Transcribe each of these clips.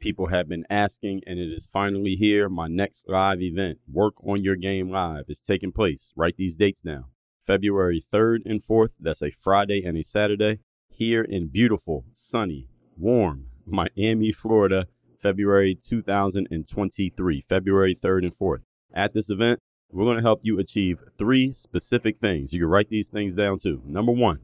People have been asking, and it is finally here. My next live event, Work on Your Game Live, is taking place. Write these dates down. February 3rd and 4th, that's a Friday and a Saturday, here in beautiful, sunny, warm Miami, Florida, February 2023, February 3rd and 4th. At this event, we're going to help you achieve three specific things. You can write these things down too. Number one,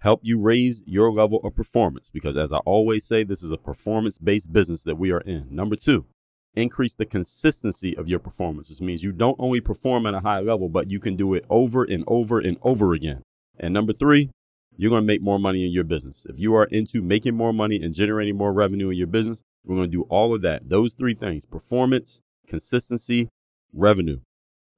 help you raise your level of performance because, as I always say, this is a performance based business that we are in. Number two, increase the consistency of your performance, This means you don't only perform at a high level, but you can do it over and over and over again. And number three, you're going to make more money in your business. If you are into making more money and generating more revenue in your business, we're going to do all of that. Those three things performance, consistency, revenue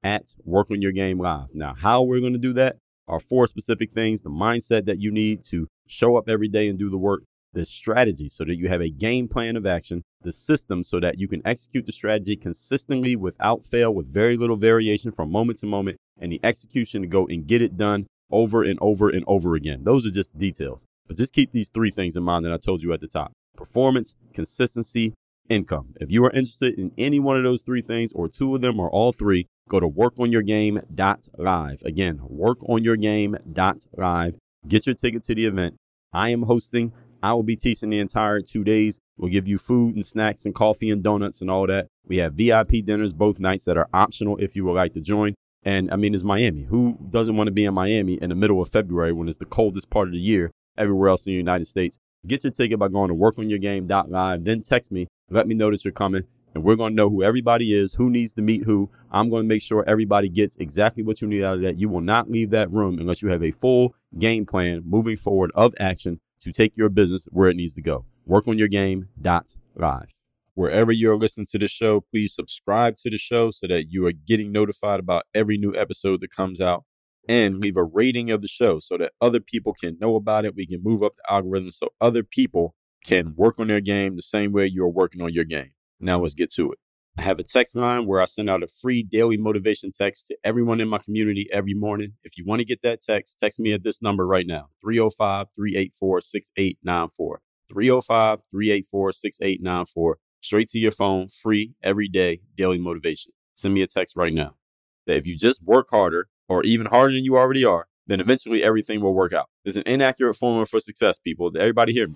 at Work on Your Game Live. Now, how we're going to do that are four specific things the mindset that you need to show up every day and do the work, the strategy so that you have a game plan of action, the system so that you can execute the strategy consistently without fail, with very little variation from moment to moment, and the execution to go and get it done over and over and over again. Those are just details. But just keep these three things in mind that I told you at the top performance, consistency, income. If you are interested in any one of those three things, or two of them, or all three, go to workonyourgame.live. Again, workonyourgame.live. Get your ticket to the event. I am hosting. I will be teaching the entire two days. We'll give you food and snacks and coffee and donuts and all that. We have VIP dinners both nights that are optional if you would like to join. And I mean, it's Miami. Who doesn't want to be in Miami in the middle of February when it's the coldest part of the year everywhere else in the United States? Get your ticket by going to workonyourgame.live. Then text me. Let me know that you're coming. And we're going to know who everybody is, who needs to meet who. I'm going to make sure everybody gets exactly what you need out of that. You will not leave that room unless you have a full game plan moving forward of action to take your business where it needs to go. Work on your game. Dot live. Wherever you're listening to the show, please subscribe to the show so that you are getting notified about every new episode that comes out. And leave a rating of the show so that other people can know about it. We can move up the algorithm so other people can work on their game the same way you're working on your game. Now let's get to it. I have a text line where I send out a free daily motivation text to everyone in my community every morning. If you want to get that text, text me at this number right now 305 384 6894. 305 384 6894 straight to your phone, free every day, daily motivation. Send me a text right now. That if you just work harder or even harder than you already are, then eventually everything will work out. There's an inaccurate formula for success, people. Everybody hear me.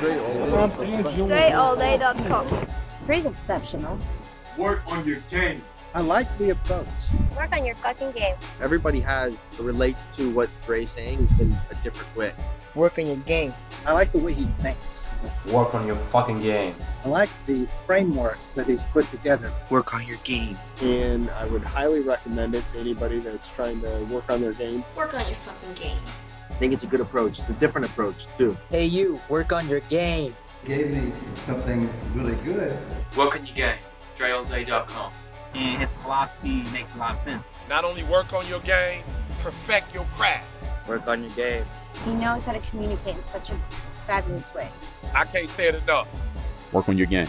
DreAllDay.com. Pretty exceptional. Work on your game. I like the approach. Work on your fucking game. Everybody has relates to what Dre's saying in a different way. Work on your game. I like the way he thinks. Work on your fucking game. I like the frameworks that he's put together. Work on your game. And I would highly recommend it to anybody that's trying to work on their game. Work on your fucking game. I think it's a good approach. It's a different approach too. Hey, you, work on your game. Gave me something really good. Work on your game. DreAllDay.com. And his philosophy makes a lot of sense. Not only work on your game, perfect your craft. Work on your game. He knows how to communicate in such a fabulous way. I can't say it enough. Work on your game.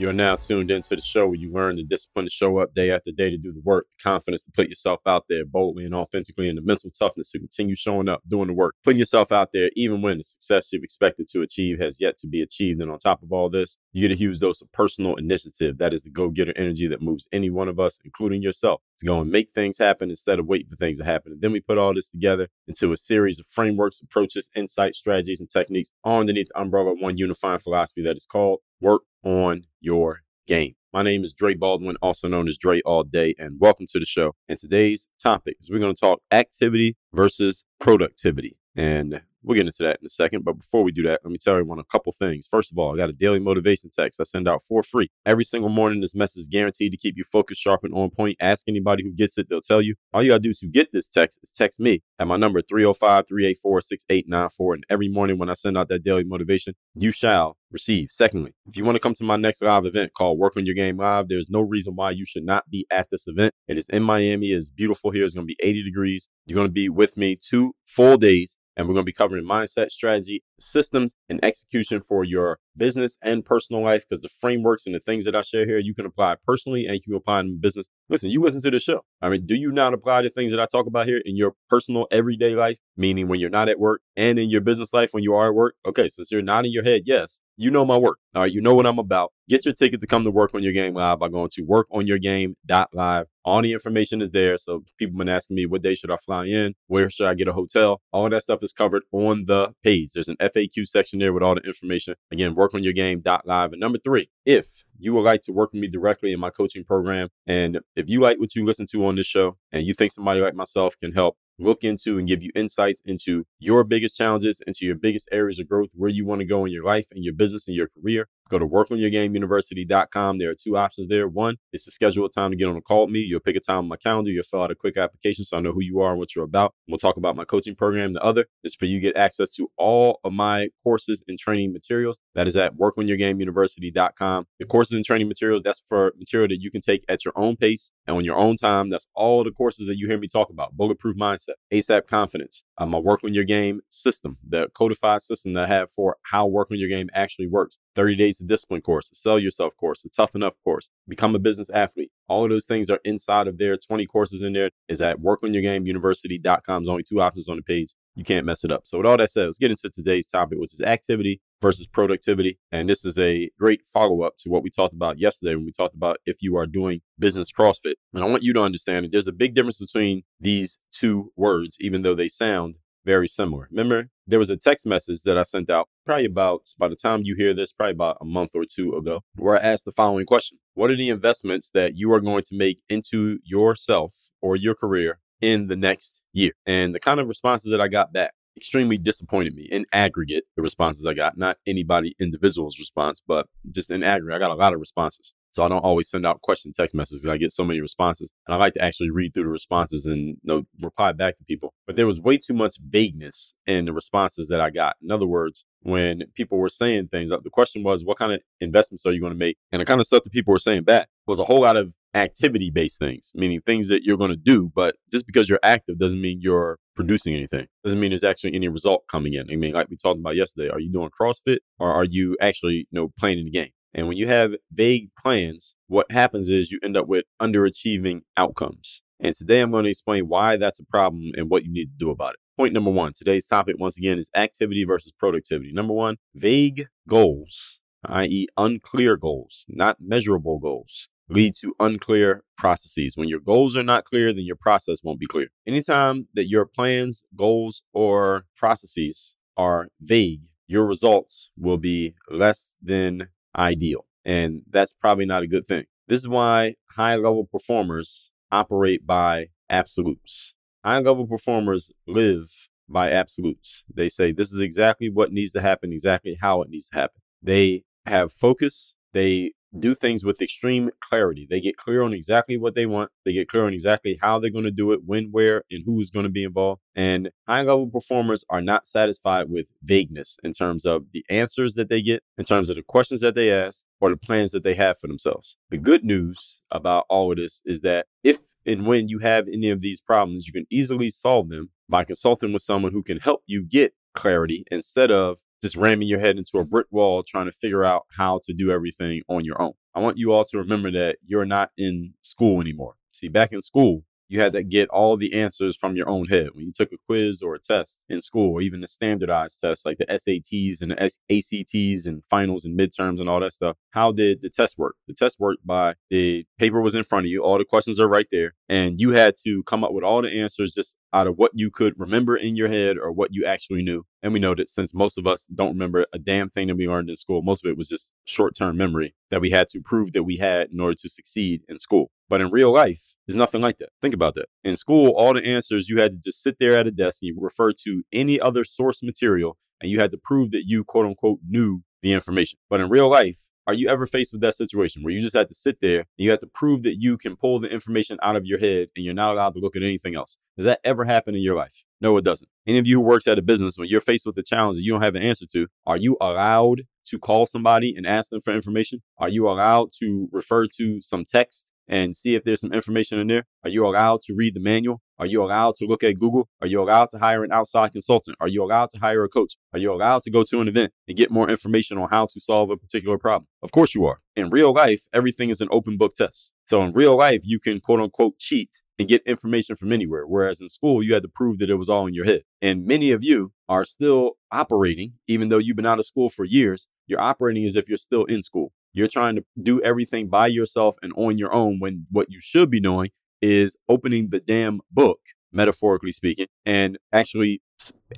You are now tuned into the show where you learn the discipline to show up day after day to do the work, the confidence to put yourself out there boldly and authentically, and the mental toughness to continue showing up, doing the work, putting yourself out there even when the success you've expected to achieve has yet to be achieved. And on top of all this, you get a huge dose of personal initiative. That is the go getter energy that moves any one of us, including yourself, to go and make things happen instead of waiting for things to happen. And then we put all this together into a series of frameworks, approaches, insights, strategies, and techniques all underneath the umbrella of one unifying philosophy that is called work on your game. My name is Dre Baldwin, also known as Dre All Day, and welcome to the show. And today's topic is we're going to talk activity versus productivity. And we'll get into that in a second. But before we do that, let me tell everyone a couple things. First of all, I got a daily motivation text I send out for free. Every single morning, this message is guaranteed to keep you focused, sharp, and on point. Ask anybody who gets it, they'll tell you. All you got to do to get this text is text me at my number 305 384 6894. And every morning when I send out that daily motivation, you shall receive. Secondly, if you want to come to my next live event called Work on Your Game Live, there's no reason why you should not be at this event. It is in Miami. It's beautiful here. It's going to be 80 degrees. You're going to be with me two full days And we're going to be covering mindset, strategy, systems, and execution for your business and personal life because the frameworks and the things that I share here, you can apply personally and you can apply in business. Listen, you listen to the show. I mean, do you not apply the things that I talk about here in your personal everyday life? Meaning when you're not at work and in your business life when you are at work? Okay, since you're not in your head, yes, you know my work. All right, you know what I'm about. Get your ticket to come to Work on Your Game Live by going to workonyourgame.live. All the information is there. So people been asking me what day should I fly in? Where should I get a hotel? All that stuff is covered on the page. There's an FAQ section there with all the information. Again, workonyourgame.live. And number three, if you would like to work with me directly in my coaching program, and if you like what you listen to on this show and you think somebody like myself can help look into and give you insights into your biggest challenges, into your biggest areas of growth, where you want to go in your life and your business and your career. Go to workonyourgameuniversity.com. There are two options there. One is to schedule a time to get on a call with me. You'll pick a time on my calendar. You'll fill out a quick application so I know who you are and what you're about. We'll talk about my coaching program. The other is for you get access to all of my courses and training materials. That is at workonyourgameuniversity.com. The courses and training materials, that's for material that you can take at your own pace and on your own time. That's all the courses that you hear me talk about. Bulletproof Mindset, ASAP Confidence, uh, my Work on Your Game system, the codified system that I have for how Work on Your Game actually works. 30 Days to Discipline course, the Sell Yourself course, the Tough Enough course, Become a Business Athlete. All of those things are inside of there. 20 courses in there is at workonyourgameuniversity.com. There's only two options on the page. You can't mess it up. So with all that said, let's get into today's topic, which is activity versus productivity. And this is a great follow up to what we talked about yesterday when we talked about if you are doing business CrossFit. And I want you to understand that there's a big difference between these two words, even though they sound very similar. Remember, there was a text message that I sent out probably about, by the time you hear this, probably about a month or two ago, where I asked the following question What are the investments that you are going to make into yourself or your career in the next year? And the kind of responses that I got back extremely disappointed me in aggregate, the responses I got, not anybody individual's response, but just in aggregate. I got a lot of responses. So I don't always send out question text messages I get so many responses. And I like to actually read through the responses and you know, reply back to people. But there was way too much vagueness in the responses that I got. In other words, when people were saying things, the question was, what kind of investments are you going to make? And the kind of stuff that people were saying back was a whole lot of activity based things, meaning things that you're going to do. But just because you're active doesn't mean you're producing anything. Doesn't mean there's actually any result coming in. I mean, like we talked about yesterday, are you doing CrossFit or are you actually, you know, playing in the game? And when you have vague plans, what happens is you end up with underachieving outcomes. And today I'm going to explain why that's a problem and what you need to do about it. Point number one today's topic, once again, is activity versus productivity. Number one, vague goals, i.e., unclear goals, not measurable goals, lead to unclear processes. When your goals are not clear, then your process won't be clear. Anytime that your plans, goals, or processes are vague, your results will be less than ideal. And that's probably not a good thing. This is why high level performers operate by absolutes. High level performers live by absolutes. They say this is exactly what needs to happen, exactly how it needs to happen. They have focus. They do things with extreme clarity. They get clear on exactly what they want. They get clear on exactly how they're going to do it, when, where, and who is going to be involved. And high level performers are not satisfied with vagueness in terms of the answers that they get, in terms of the questions that they ask, or the plans that they have for themselves. The good news about all of this is that if and when you have any of these problems, you can easily solve them by consulting with someone who can help you get clarity instead of just ramming your head into a brick wall trying to figure out how to do everything on your own. I want you all to remember that you're not in school anymore. See, back in school, you had to get all the answers from your own head. When you took a quiz or a test in school, or even the standardized tests like the SATs and the ACTs and finals and midterms and all that stuff, how did the test work? The test worked by the paper was in front of you, all the questions are right there, and you had to come up with all the answers just out of what you could remember in your head or what you actually knew. And we know that since most of us don't remember a damn thing that we learned in school, most of it was just short term memory that we had to prove that we had in order to succeed in school. But in real life, there's nothing like that. Think about that. In school, all the answers, you had to just sit there at a desk and you refer to any other source material and you had to prove that you, quote unquote, knew the information. But in real life, are you ever faced with that situation where you just had to sit there and you have to prove that you can pull the information out of your head and you're not allowed to look at anything else? Does that ever happen in your life? No, it doesn't. Any of you who works at a business, when you're faced with a challenge that you don't have an answer to, are you allowed to call somebody and ask them for information? Are you allowed to refer to some text and see if there's some information in there? Are you allowed to read the manual? Are you allowed to look at Google? Are you allowed to hire an outside consultant? Are you allowed to hire a coach? Are you allowed to go to an event and get more information on how to solve a particular problem? Of course you are. In real life, everything is an open book test. So in real life, you can quote unquote cheat and get information from anywhere. Whereas in school, you had to prove that it was all in your head. And many of you are still operating, even though you've been out of school for years, you're operating as if you're still in school. You're trying to do everything by yourself and on your own when what you should be doing is opening the damn book, metaphorically speaking, and actually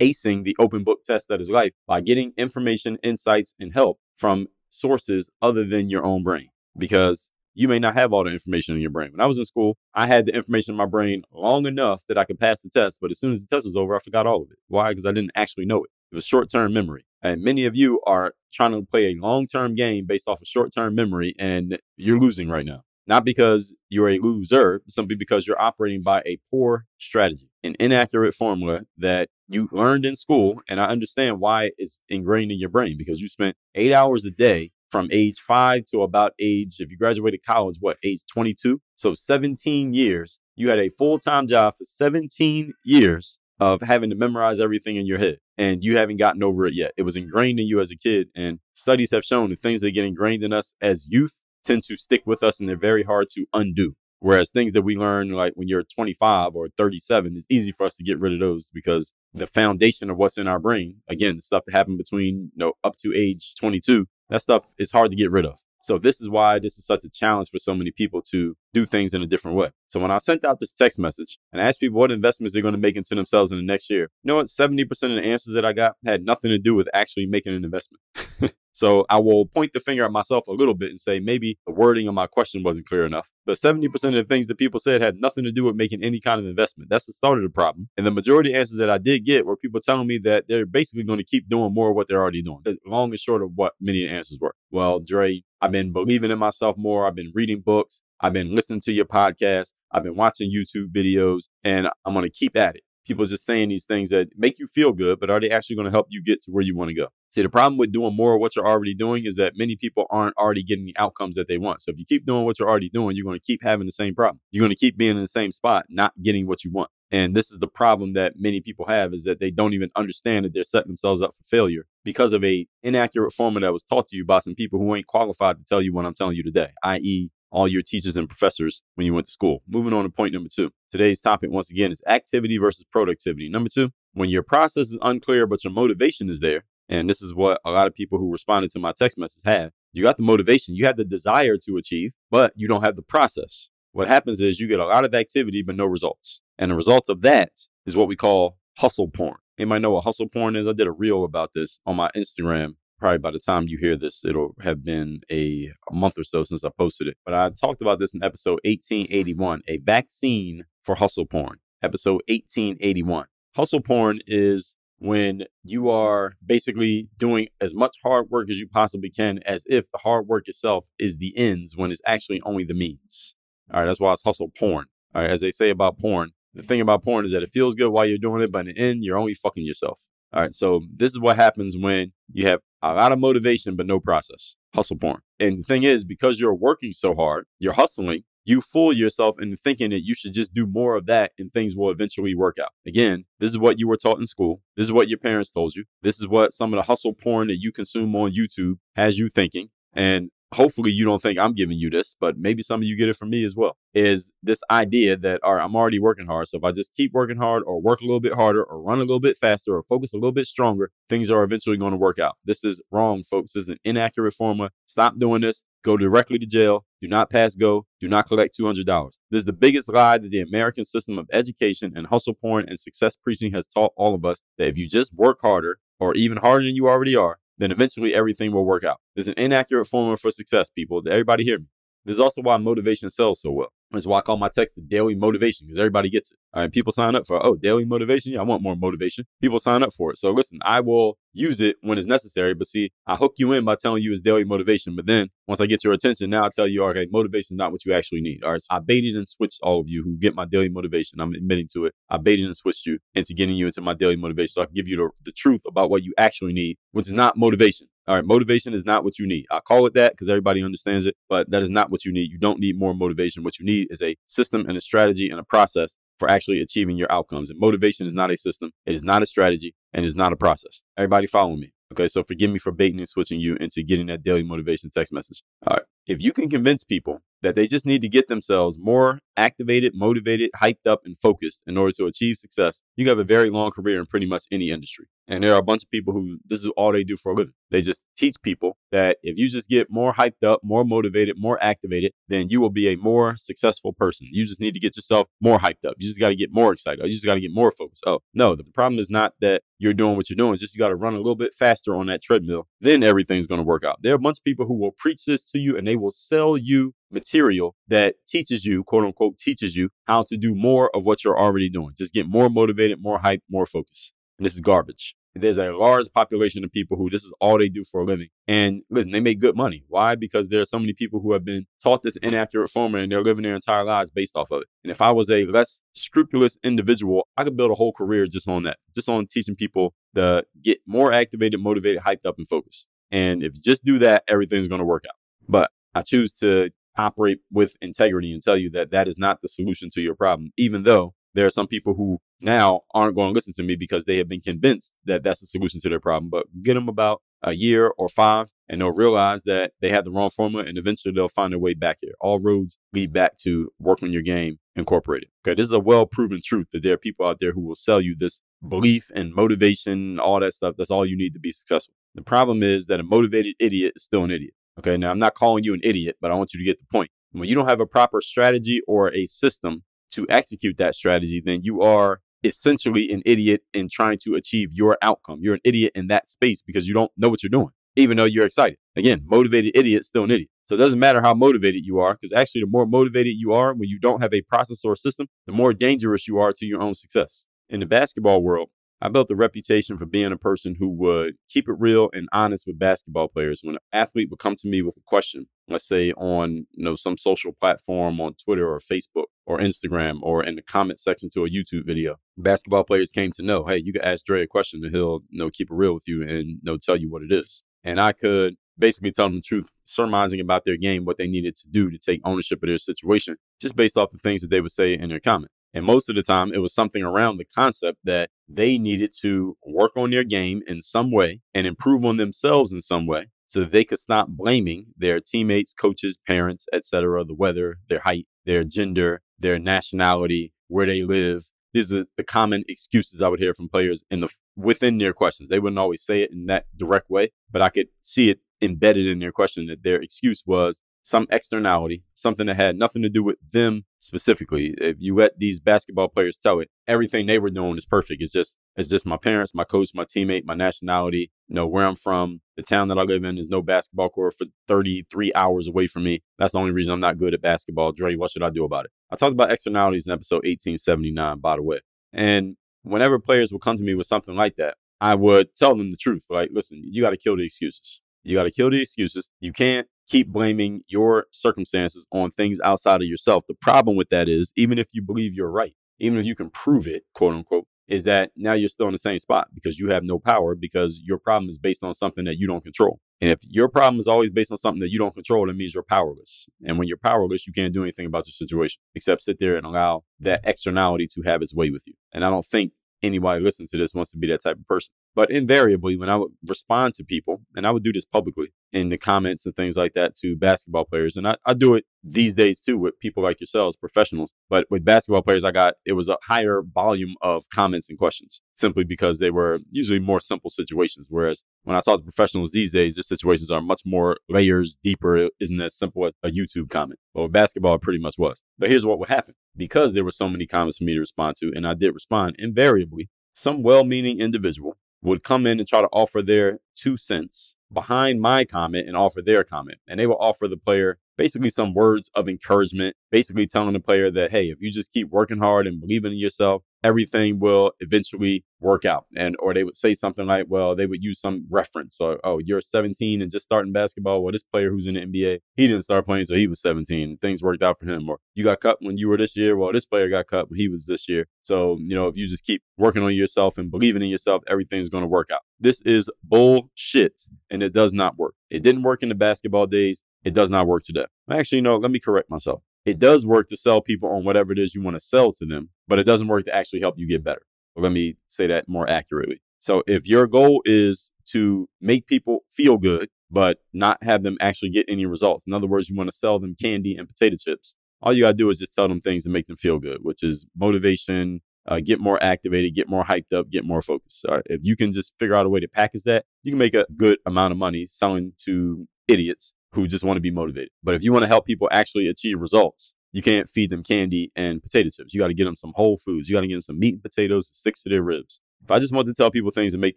acing the open book test that is life by getting information, insights, and help from sources other than your own brain. Because you may not have all the information in your brain. When I was in school, I had the information in my brain long enough that I could pass the test, but as soon as the test was over, I forgot all of it. Why? Because I didn't actually know it. It was short term memory. And many of you are trying to play a long term game based off of short term memory, and you're losing right now. Not because you're a loser, simply because you're operating by a poor strategy, an inaccurate formula that you learned in school. And I understand why it's ingrained in your brain because you spent eight hours a day from age five to about age, if you graduated college, what, age 22? So 17 years. You had a full time job for 17 years of having to memorize everything in your head and you haven't gotten over it yet. It was ingrained in you as a kid. And studies have shown that things that get ingrained in us as youth tend to stick with us and they're very hard to undo. Whereas things that we learn like when you're 25 or 37 it's easy for us to get rid of those because the foundation of what's in our brain, again, the stuff that happened between, you know, up to age 22, that stuff is hard to get rid of. So this is why this is such a challenge for so many people to do things in a different way. So when I sent out this text message and asked people what investments they're going to make into themselves in the next year, you know what? 70% of the answers that I got had nothing to do with actually making an investment. So I will point the finger at myself a little bit and say maybe the wording of my question wasn't clear enough. But 70% of the things that people said had nothing to do with making any kind of investment. That's the start of the problem. And the majority answers that I did get were people telling me that they're basically going to keep doing more of what they're already doing. Long and short of what many answers were. Well, Dre, I've been believing in myself more. I've been reading books. I've been listening to your podcast. I've been watching YouTube videos and I'm going to keep at it. People just saying these things that make you feel good, but are they actually going to help you get to where you want to go? See, the problem with doing more of what you're already doing is that many people aren't already getting the outcomes that they want. So if you keep doing what you're already doing, you're going to keep having the same problem. You're going to keep being in the same spot, not getting what you want. And this is the problem that many people have is that they don't even understand that they're setting themselves up for failure because of a inaccurate formula that was taught to you by some people who ain't qualified to tell you what I'm telling you today, i.e all your teachers and professors when you went to school. Moving on to point number two. Today's topic, once again, is activity versus productivity. Number two, when your process is unclear, but your motivation is there, and this is what a lot of people who responded to my text message have. You got the motivation, you have the desire to achieve, but you don't have the process. What happens is you get a lot of activity, but no results. And the result of that is what we call hustle porn. You might know what hustle porn is. I did a reel about this on my Instagram probably by the time you hear this, it'll have been a, month or so since I posted it. But I talked about this in episode 1881, a vaccine for hustle porn. Episode 1881. Hustle porn is when you are basically doing as much hard work as you possibly can as if the hard work itself is the ends when it's actually only the means. All right, that's why it's hustle porn. All right, as they say about porn, the thing about porn is that it feels good while you're doing it, but in the end, you're only fucking yourself. All right, so this is what happens when you have a lot of motivation, but no process. Hustle porn. And the thing is, because you're working so hard, you're hustling, you fool yourself into thinking that you should just do more of that and things will eventually work out. Again, this is what you were taught in school. This is what your parents told you. This is what some of the hustle porn that you consume on YouTube has you thinking. And hopefully you don't think I'm giving you this, but maybe some of you get it from me as well, is this idea that, all right, I'm already working hard. So if I just keep working hard or work a little bit harder or run a little bit faster or focus a little bit stronger, things are eventually going to work out. This is wrong, folks. This is an inaccurate formula. Stop doing this. Go directly to jail. Do not pass go. Do not collect $200. This is the biggest lie that the American system of education and hustle porn and success preaching has taught all of us that if you just work harder or even harder than you already are, then eventually everything will work out. There's an inaccurate formula for success, people. Everybody hear me. This is also why motivation sells so well. That's why I call my text the daily motivation because everybody gets it. All right, people sign up for, oh, daily motivation. Yeah, I want more motivation. People sign up for it. So listen, I will use it when it's necessary. But see, I hook you in by telling you it's daily motivation. But then once I get your attention, now I tell you, okay, motivation is not what you actually need. All right, so I baited and switched all of you who get my daily motivation. I'm admitting to it. I baited and switched you into getting you into my daily motivation so I can give you the, the truth about what you actually need, which is not motivation. All right, motivation is not what you need. I call it that because everybody understands it, but that is not what you need. You don't need more motivation. What you need is a system and a strategy and a process for actually achieving your outcomes. And motivation is not a system, it is not a strategy, and it's not a process. Everybody following me. Okay, so forgive me for baiting and switching you into getting that daily motivation text message. All right, if you can convince people that they just need to get themselves more activated, motivated, hyped up, and focused in order to achieve success, you have a very long career in pretty much any industry. And there are a bunch of people who this is all they do for a living. They just teach people that if you just get more hyped up, more motivated, more activated, then you will be a more successful person. You just need to get yourself more hyped up. You just got to get more excited. You just got to get more focused. Oh, no, the problem is not that you're doing what you're doing. It's just you got to run a little bit faster on that treadmill. Then everything's going to work out. There are a bunch of people who will preach this to you and they will sell you material that teaches you, quote unquote, teaches you how to do more of what you're already doing. Just get more motivated, more hyped, more focused. And this is garbage. There's a large population of people who this is all they do for a living. And listen, they make good money. Why? Because there are so many people who have been taught this inaccurate formula and they're living their entire lives based off of it. And if I was a less scrupulous individual, I could build a whole career just on that, just on teaching people to get more activated, motivated, hyped up, and focused. And if you just do that, everything's going to work out. But I choose to operate with integrity and tell you that that is not the solution to your problem, even though there are some people who now aren't going to listen to me because they have been convinced that that's the solution to their problem. But get them about a year or five and they'll realize that they had the wrong formula and eventually they'll find their way back here. All roads lead back to work on your game incorporated. Okay. This is a well proven truth that there are people out there who will sell you this belief and motivation, all that stuff. That's all you need to be successful. The problem is that a motivated idiot is still an idiot. Okay. Now I'm not calling you an idiot, but I want you to get the point. When you don't have a proper strategy or a system to execute that strategy, then you are essentially an idiot in trying to achieve your outcome. You're an idiot in that space because you don't know what you're doing, even though you're excited. Again, motivated idiot, still an idiot. So it doesn't matter how motivated you are, because actually, the more motivated you are when you don't have a process or a system, the more dangerous you are to your own success. In the basketball world, I built a reputation for being a person who would keep it real and honest with basketball players. When an athlete would come to me with a question, let's say on you know some social platform on Twitter or Facebook or Instagram or in the comment section to a YouTube video, basketball players came to know, hey, you can ask Dre a question and he'll you know keep it real with you and you know tell you what it is. And I could basically tell them the truth, surmising about their game, what they needed to do to take ownership of their situation, just based off the things that they would say in their comment. And most of the time, it was something around the concept that they needed to work on their game in some way and improve on themselves in some way so they could stop blaming their teammates, coaches, parents, etc., the weather, their height, their gender, their nationality, where they live. These are the common excuses I would hear from players in the within their questions. They wouldn't always say it in that direct way, but I could see it embedded in their question that their excuse was some externality, something that had nothing to do with them specifically. If you let these basketball players tell it, everything they were doing is perfect. It's just it's just my parents, my coach, my teammate, my nationality, you know, where I'm from, the town that I live in is no basketball court for 33 hours away from me. That's the only reason I'm not good at basketball. Dre, what should I do about it? I talked about externalities in episode 1879, by the way. And whenever players would come to me with something like that, I would tell them the truth. Like, listen, you got to kill the excuses. You got to kill the excuses. You can't keep blaming your circumstances on things outside of yourself. The problem with that is, even if you believe you're right, even if you can prove it, quote unquote, is that now you're still in the same spot because you have no power because your problem is based on something that you don't control. And if your problem is always based on something that you don't control, that means you're powerless. And when you're powerless, you can't do anything about your situation except sit there and allow that externality to have its way with you. And I don't think anybody listening to this wants to be that type of person. But invariably, when I would respond to people, and I would do this publicly in the comments and things like that to basketball players, and I, I do it these days too with people like yourselves, professionals. But with basketball players, I got it was a higher volume of comments and questions simply because they were usually more simple situations. Whereas when I talk to professionals these days, the situations are much more layers, deeper. It isn't as simple as a YouTube comment. But with basketball, it pretty much was. But here's what would happen because there were so many comments for me to respond to, and I did respond invariably. Some well meaning individual would come in and try to offer their two cents behind my comment and offer their comment. And they will offer the player basically some words of encouragement, basically telling the player that, hey, if you just keep working hard and believing in yourself, everything will eventually work out. And or they would say something like, well, they would use some reference. So, oh, you're 17 and just starting basketball. Well, this player who's in the NBA, he didn't start playing until he was 17. Things worked out for him. Or you got cut when you were this year. Well, this player got cut when he was this year. So, you know, if you just keep working on yourself and believing in yourself, everything's going to work out. This is bullshit and it does not work. It didn't work in the basketball days. It does not work today. Actually, no, let me correct myself. It does work to sell people on whatever it is you want to sell to them, but it doesn't work to actually help you get better. Let me say that more accurately. So if your goal is to make people feel good, but not have them actually get any results, in other words, you want to sell them candy and potato chips, all you got to do is just tell them things to make them feel good, which is motivation, uh, get more activated, get more hyped up, get more focused. If you can just figure out a way to package that, you can make a good amount of money selling to idiots who just want to be motivated. But if you want to help people actually achieve results, you can't feed them candy and potato chips. You got to get them some whole foods. You got to get them some meat and potatoes sticks to their ribs. If I just want to tell people things that make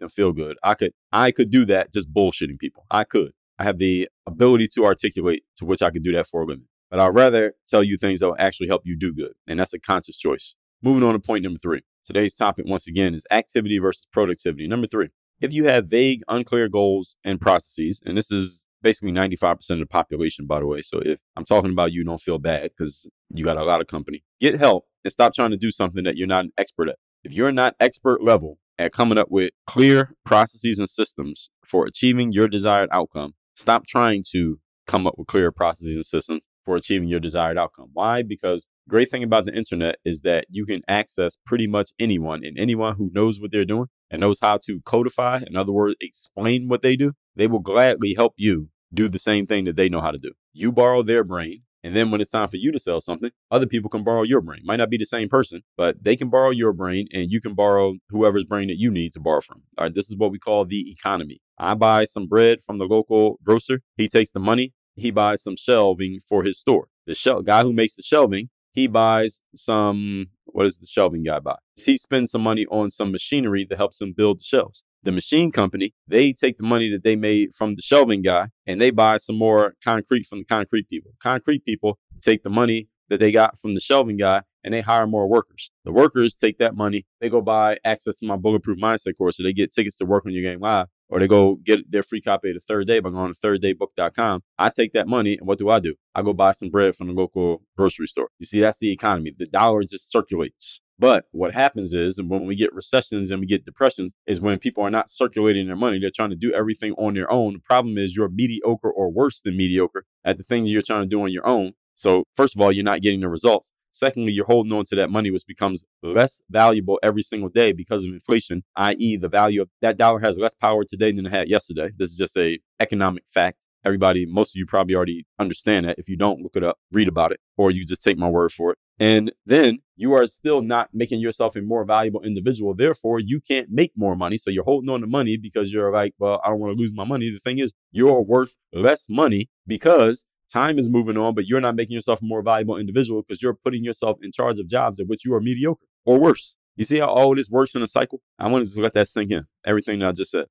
them feel good, I could I could do that just bullshitting people. I could. I have the ability to articulate to which I could do that for women. But I'd rather tell you things that will actually help you do good. And that's a conscious choice. Moving on to point number three. Today's topic, once again, is activity versus productivity. Number three, if you have vague, unclear goals and processes, and this is basically 95% of the population, by the way. So if I'm talking about you, don't feel bad because you got a lot of company. Get help and stop trying to do something that you're not an expert at. If you're not expert level at coming up with clear processes and systems for achieving your desired outcome, stop trying to come up with clear processes and systems for achieving your desired outcome. Why? Because great thing about the internet is that you can access pretty much anyone and anyone who knows what they're doing and knows how to codify, in other words, explain what they do, they will gladly help you do the same thing that they know how to do. You borrow their brain. And then when it's time for you to sell something, other people can borrow your brain. Might not be the same person, but they can borrow your brain and you can borrow whoever's brain that you need to borrow from. All right. This is what we call the economy. I buy some bread from the local grocer. He takes the money. He buys some shelving for his store. The shel- guy who makes the shelving, he buys some, what does the shelving guy buy? He spends some money on some machinery that helps him build the shelves the machine company, they take the money that they made from the shelving guy and they buy some more concrete from the concrete people. Concrete people take the money that they got from the shelving guy and they hire more workers. The workers take that money, they go buy access to my bulletproof mindset course so they get tickets to work on your game live or they go get their free copy of the third day by going to thirddaybook.com. I take that money and what do I do? I go buy some bread from the local grocery store. You see, that's the economy. The dollar just circulates. But what happens is when we get recessions and we get depressions is when people are not circulating their money. They're trying to do everything on their own. The problem is you're mediocre or worse than mediocre at the things you're trying to do on your own. So first of all, you're not getting the results. Secondly, you're holding on to that money, which becomes less valuable every single day because of inflation, i.e., the value of that dollar has less power today than it had yesterday. This is just a economic fact. Everybody, most of you probably already understand that. If you don't, look it up, read about it, or you just take my word for it. And then you are still not making yourself a more valuable individual. Therefore, you can't make more money. So you're holding on to money because you're like, well, I don't want to lose my money. The thing is, you're worth less money because time is moving on, but you're not making yourself a more valuable individual because you're putting yourself in charge of jobs at which you are mediocre or worse. You see how all this works in a cycle? I want to just let that sink in. Everything that I just said.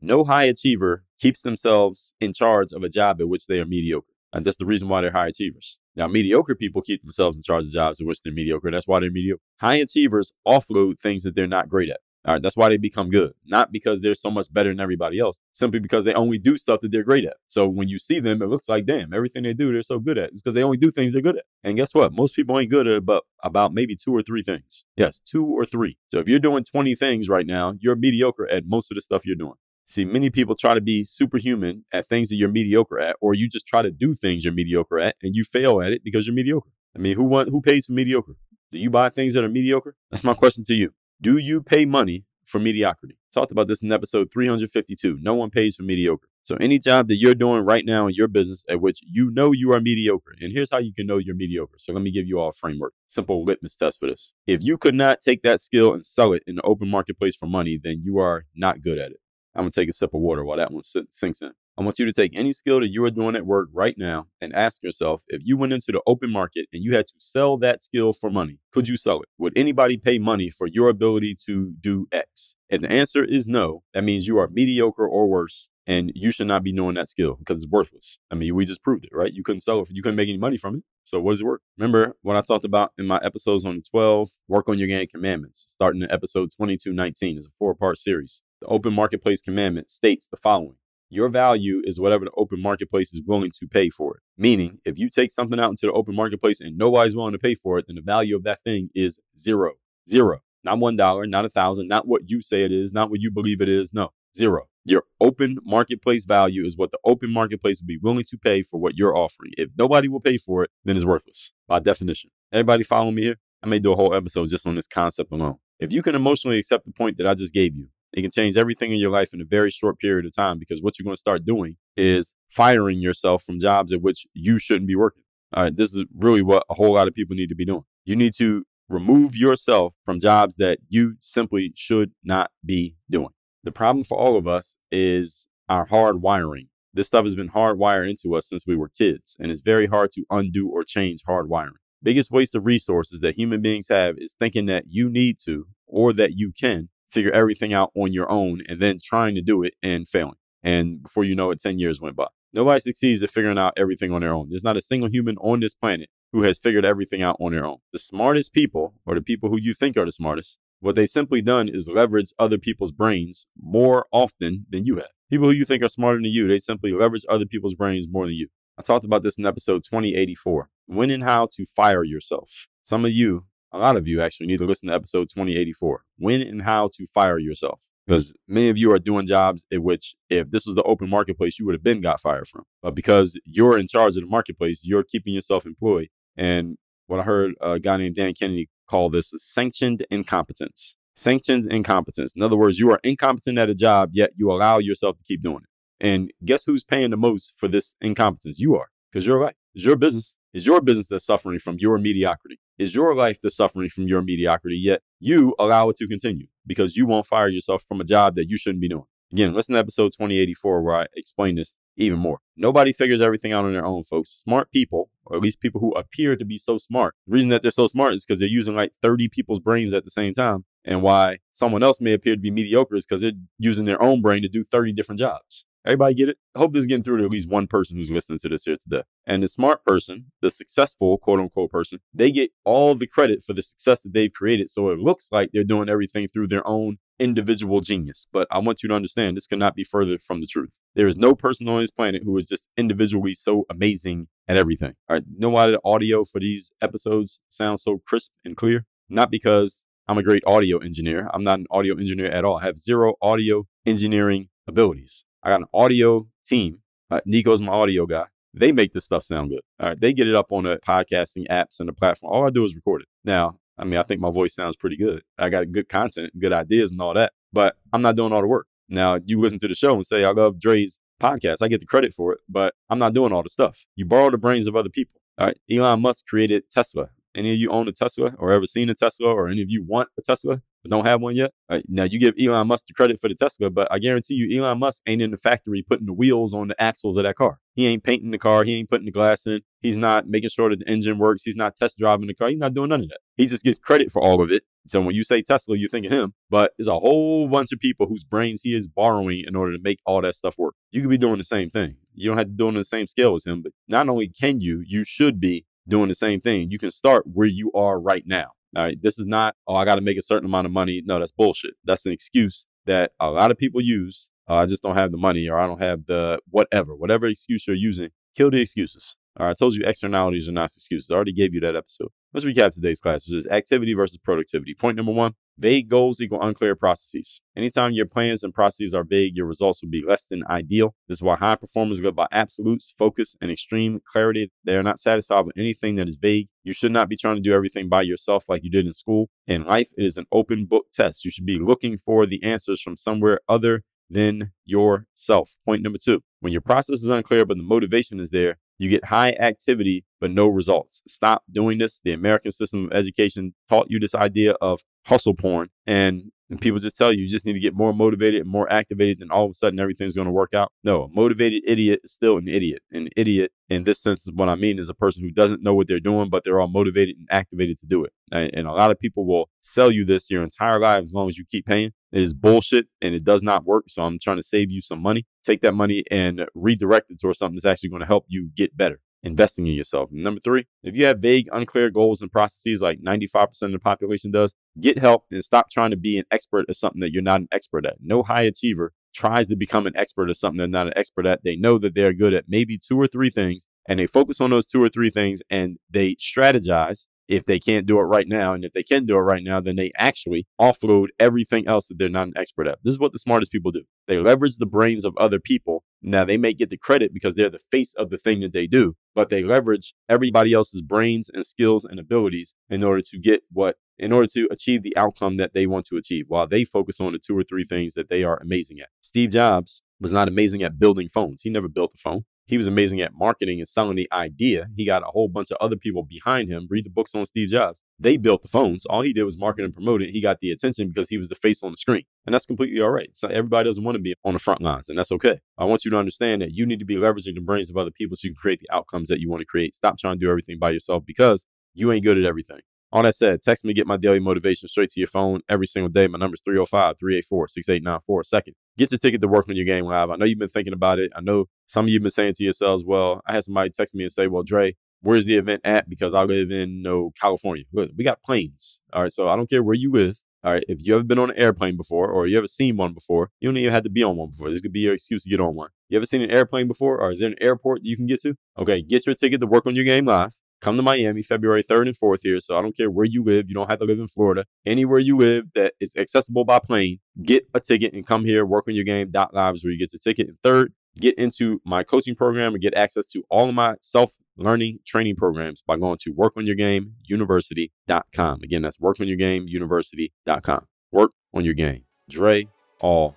No high achiever keeps themselves in charge of a job at which they are mediocre. And that's the reason why they're high achievers. Now, mediocre people keep themselves in charge of jobs in which they're mediocre. That's why they're mediocre. High achievers offload things that they're not great at. All right, that's why they become good. Not because they're so much better than everybody else, simply because they only do stuff that they're great at. So when you see them, it looks like, damn, everything they do, they're so good at. It's because they only do things they're good at. And guess what? Most people ain't good at but about maybe two or three things. Yes, two or three. So if you're doing 20 things right now, you're mediocre at most of the stuff you're doing. See, many people try to be superhuman at things that you're mediocre at, or you just try to do things you're mediocre at and you fail at it because you're mediocre. I mean, who want, who pays for mediocre? Do you buy things that are mediocre? That's my question to you. Do you pay money for mediocrity? Talked about this in episode 352. No one pays for mediocre. So any job that you're doing right now in your business at which you know you are mediocre, and here's how you can know you're mediocre. So let me give you all a framework, simple litmus test for this. If you could not take that skill and sell it in the open marketplace for money, then you are not good at it. I'm gonna take a sip of water while that one sinks in. I want you to take any skill that you are doing at work right now and ask yourself if you went into the open market and you had to sell that skill for money, could you sell it? Would anybody pay money for your ability to do X? If the answer is no, that means you are mediocre or worse and you should not be knowing that skill because it's worthless. I mean, we just proved it, right? You couldn't sell it, you couldn't make any money from it. So what does it work? Remember what I talked about in my episodes on the 12, work on your game commandments, starting in episode 2219 is a four-part series. The open marketplace commandment states the following. Your value is whatever the open marketplace is willing to pay for it. Meaning, if you take something out into the open marketplace and nobody's willing to pay for it, then the value of that thing is zero. Zero. Not one dollar, not a thousand, not what you say it is, not what you believe it is. No, zero. Your open marketplace value is what the open marketplace will be willing to pay for what you're offering. If nobody will pay for it, then it's worthless by definition. Everybody follow me here? I may do a whole episode just on this concept alone. If you can emotionally accept the point that I just gave you, it can change everything in your life in a very short period of time because what you're going to start doing is firing yourself from jobs at which you shouldn't be working. All right, this is really what a whole lot of people need to be doing. You need to remove yourself from jobs that you simply should not be doing. The problem for all of us is our hard wiring. This stuff has been hardwired into us since we were kids, and it's very hard to undo or change hard wiring. Biggest waste of resources that human beings have is thinking that you need to or that you can figure everything out on your own and then trying to do it and failing. And before you know it, 10 years went by. Nobody succeeds at figuring out everything on their own. There's not a single human on this planet who has figured everything out on their own. The smartest people, or the people who you think are the smartest, what they simply done is leverage other people's brains more often than you have. People who you think are smarter than you, they simply leverage other people's brains more than you. I talked about this in episode 2084 when and how to fire yourself. Some of you a lot of you actually need to listen to episode 2084 when and how to fire yourself. Because many of you are doing jobs in which if this was the open marketplace you would have been got fired from. But because you're in charge of the marketplace you're keeping yourself employed. And what i heard a guy named dan kennedy call this sanctioned incompetence. Sanctioned incompetence. In other words you are incompetent at a job yet you allow yourself to keep doing it. And guess who's paying the most for this incompetence? You are because you're right it's your business Is your business that's suffering from your mediocrity is your life that's suffering from your mediocrity, yet you allow it to continue because you won't fire yourself from a job that you shouldn't be doing. Again, listen to episode 2084 where I explain this even more. Nobody figures everything out on their own, folks. Smart people, or at least people who appear to be so smart, the reason that they're so smart is because they're using like 30 people's brains at the same time. And why someone else may appear to be mediocre is because they're using their own brain to do 30 different jobs. Everybody get it? Hope this is getting through to at least one person who's listening to this here today. And the smart person, the successful quote unquote person, they get all the credit for the success that they've created. So it looks like they're doing everything through their own individual genius. But I want you to understand this cannot be further from the truth. There is no person on this planet who is just individually so amazing at everything. All right. You know why the audio for these episodes sounds so crisp and clear? Not because I'm a great audio engineer. I'm not an audio engineer at all. I have zero audio engineering abilities. I got an audio team. Uh, Nico's my audio guy. They make this stuff sound good. All right. They get it up on the podcasting apps and the platform. All I do is record it. Now, I mean, I think my voice sounds pretty good. I got good content, good ideas and all that, but I'm not doing all the work. Now, you listen to the show and say, I love Dre's podcast. I get the credit for it, but I'm not doing all the stuff. You borrow the brains of other people. All right. Elon Musk created Tesla. Any of you own a Tesla or ever seen a Tesla or any of you want a Tesla? Don't have one yet. Right, now you give Elon Musk the credit for the Tesla, but I guarantee you, Elon Musk ain't in the factory putting the wheels on the axles of that car. He ain't painting the car. He ain't putting the glass in. He's not making sure that the engine works. He's not test driving the car. He's not doing none of that. He just gets credit for all of it. So when you say Tesla, you think of him, but there's a whole bunch of people whose brains he is borrowing in order to make all that stuff work. You could be doing the same thing. You don't have to do it on the same scale as him, but not only can you, you should be doing the same thing. You can start where you are right now. All right. This is not, oh, I got to make a certain amount of money. No, that's bullshit. That's an excuse that a lot of people use. Uh, I just don't have the money or I don't have the whatever, whatever excuse you're using. Kill the excuses. All right. I told you externalities are not excuses. I already gave you that episode. Let's recap today's class, which is activity versus productivity. Point number one vague goals equal unclear processes. Anytime your plans and processes are vague, your results will be less than ideal. This is why high performers go by absolutes, focus, and extreme clarity. They are not satisfied with anything that is vague. You should not be trying to do everything by yourself like you did in school. In life, it is an open book test. You should be looking for the answers from somewhere other than yourself. Point number two when your process is unclear, but the motivation is there, you get high activity, but no results. Stop doing this. The American system of education taught you this idea of hustle porn. And and people just tell you you just need to get more motivated and more activated, and all of a sudden everything's going to work out. No, a motivated idiot is still an idiot. An idiot in this sense is what I mean is a person who doesn't know what they're doing, but they're all motivated and activated to do it. And, a lot of people will sell you this your entire life as long as you keep paying. It is bullshit and it does not work. So I'm trying to save you some money. Take that money and redirect it towards something that's actually going to help you get better investing in yourself. Number three, if you have vague, unclear goals and processes like 95% of the population does, get help and stop trying to be an expert at something that you're not an expert at. No high achiever tries to become an expert at something they're not an expert at. They know that they're good at maybe two or three things and they focus on those two or three things and they strategize if they can't do it right now. And if they can do it right now, then they actually offload everything else that they're not an expert at. This is what the smartest people do. They leverage the brains of other people. Now, they may get the credit because they're the face of the thing that they do, but they leverage everybody else's brains and skills and abilities in order to get what, in order to achieve the outcome that they want to achieve while they focus on the two or three things that they are amazing at. Steve Jobs was not amazing at building phones. He never built a phone. He was amazing at marketing and selling the idea. He got a whole bunch of other people behind him. Read the books on Steve Jobs. They built the phones. All he did was market and promote it. He got the attention because he was the face on the screen. And that's completely all right. So everybody doesn't want to be on the front lines, and that's okay. I want you to understand that you need to be leveraging the brains of other people so you can create the outcomes that you want to create. Stop trying to do everything by yourself because you ain't good at everything. All that said, text me, get my daily motivation straight to your phone every single day. My number is 305 384 6894. Second, get your ticket to work on your game live. I know you've been thinking about it. I know some of you have been saying to yourselves, well, I had somebody text me and say, well, Dre, where's the event at? Because I live in no California. We got planes. All right. So I don't care where you live. All right. If you ever been on an airplane before or you ever seen one before, you don't even have to be on one before. This could be your excuse to get on one. You ever seen an airplane before or is there an airport you can get to? Okay. Get your ticket to work on your game live. Come to Miami February 3rd and 4th here. So I don't care where you live. You don't have to live in Florida. Anywhere you live that is accessible by plane, get a ticket and come here. Work on your game. Dot lives where you get the ticket. And third, get into my coaching program and get access to all of my self learning training programs by going to workonyourgameuniversity.com. Again, that's workonyourgameuniversity.com. Work on your game. Dre all